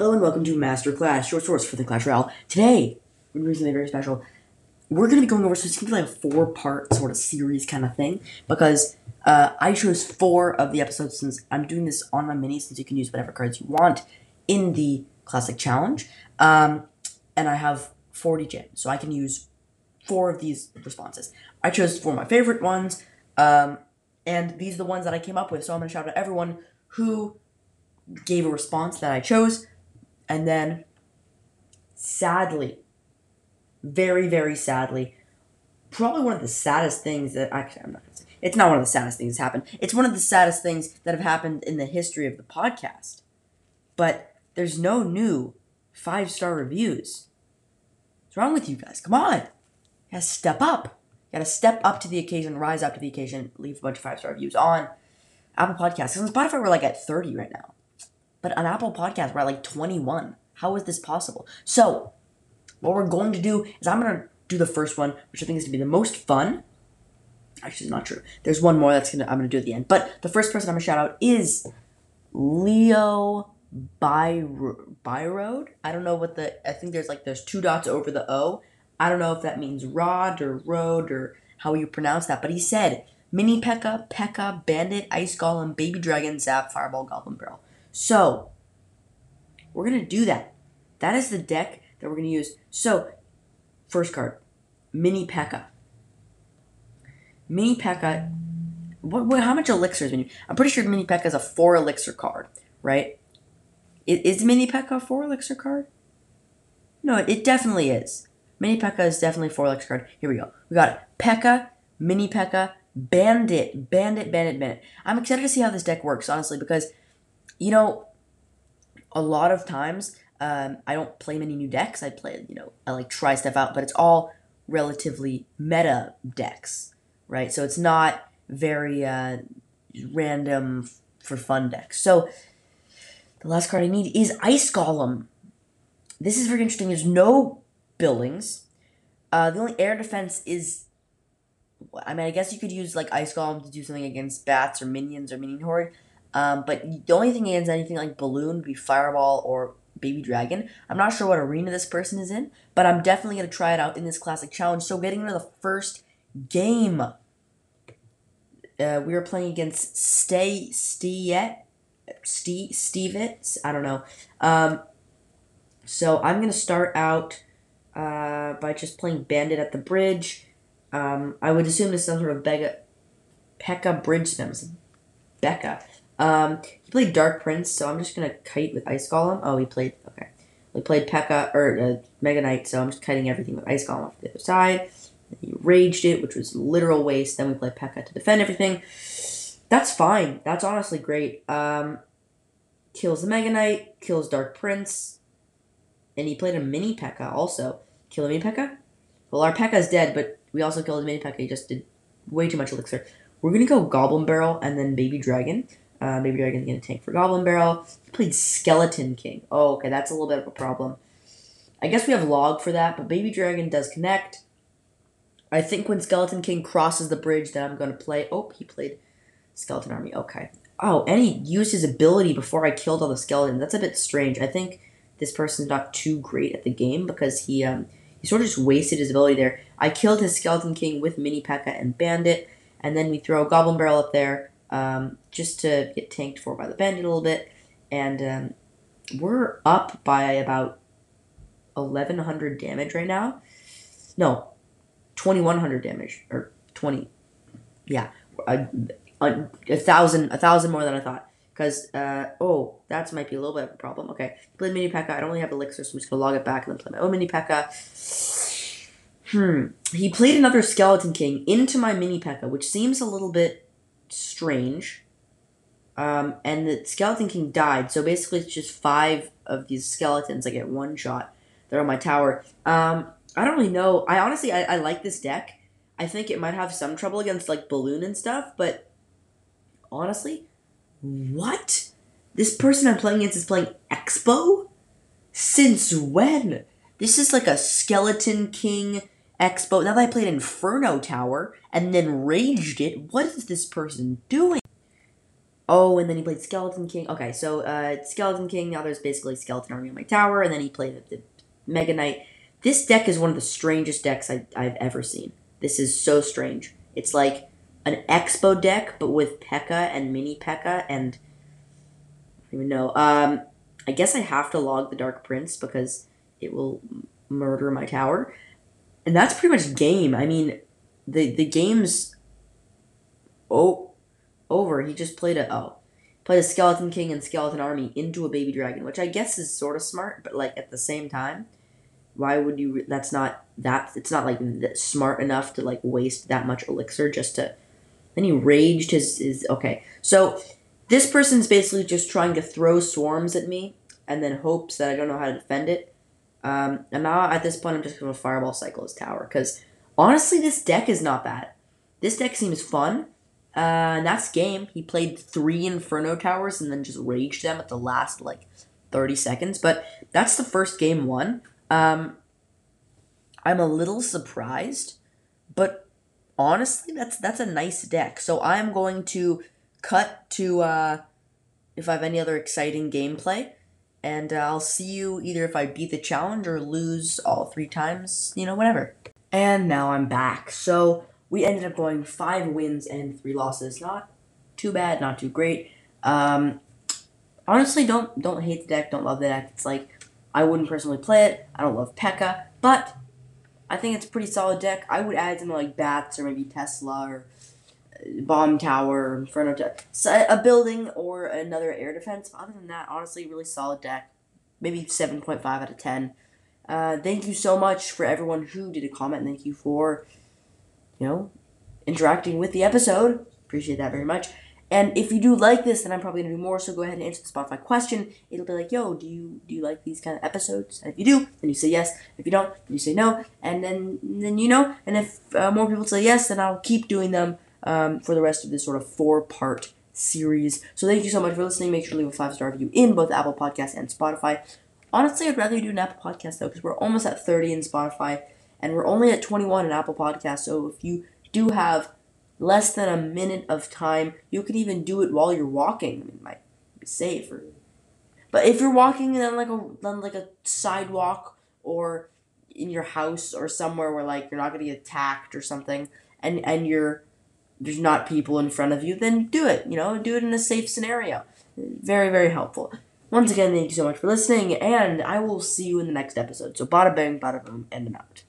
Hello and welcome to Master Class, your source for the Clash Royale. Today, we're doing something very special. We're going to be going over, so it's going to be like a four part sort of series kind of thing, because uh, I chose four of the episodes since I'm doing this on my mini, since you can use whatever cards you want in the Classic Challenge. Um, and I have 40 gems, so I can use four of these responses. I chose four of my favorite ones, um, and these are the ones that I came up with, so I'm going to shout out everyone who gave a response that I chose. And then, sadly, very, very sadly, probably one of the saddest things that actually, I'm not going to say, it's not one of the saddest things that's happened. It's one of the saddest things that have happened in the history of the podcast. But there's no new five star reviews. What's wrong with you guys? Come on. You gotta step up. You gotta step up to the occasion, rise up to the occasion, leave a bunch of five star reviews on Apple Podcasts. Because on Spotify, we're like at 30 right now. But on Apple Podcasts, we're at like 21. How is this possible? So, what we're going to do is I'm going to do the first one, which I think is going to be the most fun. Actually, it's not true. There's one more that's gonna I'm gonna do at the end. But the first person I'm gonna shout out is Leo by Byroad. I don't know what the I think there's like there's two dots over the O. I don't know if that means rod or road or how you pronounce that, but he said Mini P.E.K.K.A, P.E.K.K.A, Bandit, Ice Golem, Baby Dragon, Zap, Fireball, Goblin Barrel. So we're gonna do that. That is the deck that we're gonna use. So first card, Mini P.E.K.K.A. Mini P.E.K.K.A. What, what, how much elixir is Mini? I'm pretty sure Mini P.E.K.K.A is a four elixir card, right? Is, is Mini P.E.K.K.A a four elixir card? No, it definitely is. Mini P.E.K.K.A is definitely a four elixir card. Here we go. We got it. P.E.K.K.A, Mini P.E.K.K.A, Bandit, Bandit, Bandit, Bandit. I'm excited to see how this deck works, honestly, because, you know, a lot of times um, I don't play many new decks. I play, you know, I like try stuff out, but it's all relatively meta decks, right? So it's not very uh, random f- for fun decks. So the last card I need is Ice Golem. This is very interesting. There's no buildings. Uh, the only air defense is. I mean, I guess you could use like Ice Golem to do something against bats or minions or minion horde. Um, but the only thing against anything like balloon would be fireball or baby dragon. I'm not sure what arena this person is in, but I'm definitely gonna try it out in this classic challenge. So getting into the first game, uh, we are playing against Stay Stiet Steve Stevitz. I don't know. Um, so I'm gonna start out uh, by just playing Bandit at the bridge. Um, I would assume this is some sort of Bega, Pekka bridge spams. Becca. Um, he played Dark Prince, so I'm just gonna kite with Ice Golem. Oh, he played okay. We played Pekka or uh, Mega Knight, so I'm just kiting everything with Ice Golem off the other side. He raged it, which was literal waste. Then we played Pekka to defend everything. That's fine. That's honestly great. Um, kills the Mega Knight, kills Dark Prince, and he played a mini P.E.K.K.A. also. Kill a mini P.E.K.K.A. Well, our P.E.K.K.A. is dead, but we also killed a mini P.E.K.K.A. He just did way too much elixir. We're gonna go Goblin Barrel and then Baby Dragon. Uh, Baby Dragon's gonna get a tank for Goblin Barrel. He played Skeleton King. Oh, okay, that's a little bit of a problem. I guess we have log for that, but Baby Dragon does connect. I think when Skeleton King crosses the bridge, that I'm gonna play. Oh, he played Skeleton Army. Okay. Oh, and he used his ability before I killed all the skeletons. That's a bit strange. I think this person's not too great at the game because he um he sort of just wasted his ability there. I killed his Skeleton King with Mini P.E.K.K.A. and Bandit, and then we throw a Goblin Barrel up there um, just to get tanked for by the Bandit a little bit, and um, we're up by about 1100 damage right now. No, 2100 damage or 20. Yeah, a, a, a thousand, a thousand more than I thought. Because, uh, oh, that might be a little bit of a problem. Okay, played Mini P.E.K.K.A. I don't really have Elixir, so I'm just going to log it back and then play my own Mini P.E.K.K.A. Hmm. He played another Skeleton King into my Mini P.E.K.K.A., which seems a little bit strange. Um, and the Skeleton King died, so basically it's just five of these skeletons I get one shot. They're on my tower. Um, I don't really know. I honestly, I, I like this deck. I think it might have some trouble against like Balloon and stuff, but honestly, what? This person I'm playing against is playing X-Bow? Since when? This is like a Skeleton King X-Bow. Now that I played Inferno Tower and then raged it, what is this person doing? Oh, and then he played Skeleton King. Okay, so uh, Skeleton King. Now there's basically Skeleton Army on my tower, and then he played the Mega Knight. This deck is one of the strangest decks I, I've ever seen. This is so strange. It's like an X-Bow deck, but with P.E.K.K.A. and Mini P.E.K.K.A. and I don't even know. Um, I guess I have to log the Dark Prince because it will murder my tower, and that's pretty much game. I mean, the the game's oh over. He just played a oh played a Skeleton King and Skeleton Army into a Baby Dragon, which I guess is sort of smart, but like at the same time, why would you? That's not that. It's not like smart enough to like waste that much elixir just to. Then he raged his his okay. So this person's basically just trying to throw swarms at me and then hopes that I don't know how to defend it. Um, and now at this point, I'm just going to fireball cycle his tower because honestly, this deck is not bad. This deck seems fun. Uh, and that's game. He played three Inferno towers and then just raged them at the last like 30 seconds. But that's the first game won. Um, I'm a little surprised, but honestly, that's that's a nice deck. So I'm going to cut to uh, if I have any other exciting gameplay, and uh, I'll see you either if I beat the challenge or lose all three times, you know, whatever. And now I'm back. So we ended up going five wins and three losses. Not too bad, not too great. Um, honestly, don't don't hate the deck, don't love the deck. It's like I wouldn't personally play it. I don't love P.E.K.K.A., but I think it's a pretty solid deck. I would add something like Bats or maybe Tesla or Bomb Tower, Inferno Tower, so a building or another air defense. Other than that, honestly, really solid deck. Maybe 7.5 out of 10. Uh, thank you so much for everyone who did a comment. Thank you for, you know, interacting with the episode. Appreciate that very much. And if you do like this, then I'm probably gonna do more. So go ahead and answer the Spotify question. It'll be like, "Yo, do you do you like these kind of episodes?" And if you do, then you say yes. If you don't, then you say no. And then then you know. And if uh, more people say yes, then I'll keep doing them um, for the rest of this sort of four part series. So thank you so much for listening. Make sure to leave a five star review in both Apple Podcasts and Spotify. Honestly, I'd rather you do an Apple Podcast though, because we're almost at 30 in Spotify, and we're only at 21 in Apple Podcasts. So if you do have less than a minute of time. You could even do it while you're walking. I mean, it might be safe. But if you're walking on like a on like a sidewalk or in your house or somewhere where like you're not gonna get attacked or something, and and you're there's not people in front of you, then do it. You know, do it in a safe scenario. Very very helpful. Once again, thank you so much for listening, and I will see you in the next episode. So, bada bang, bada boom, and I'm out.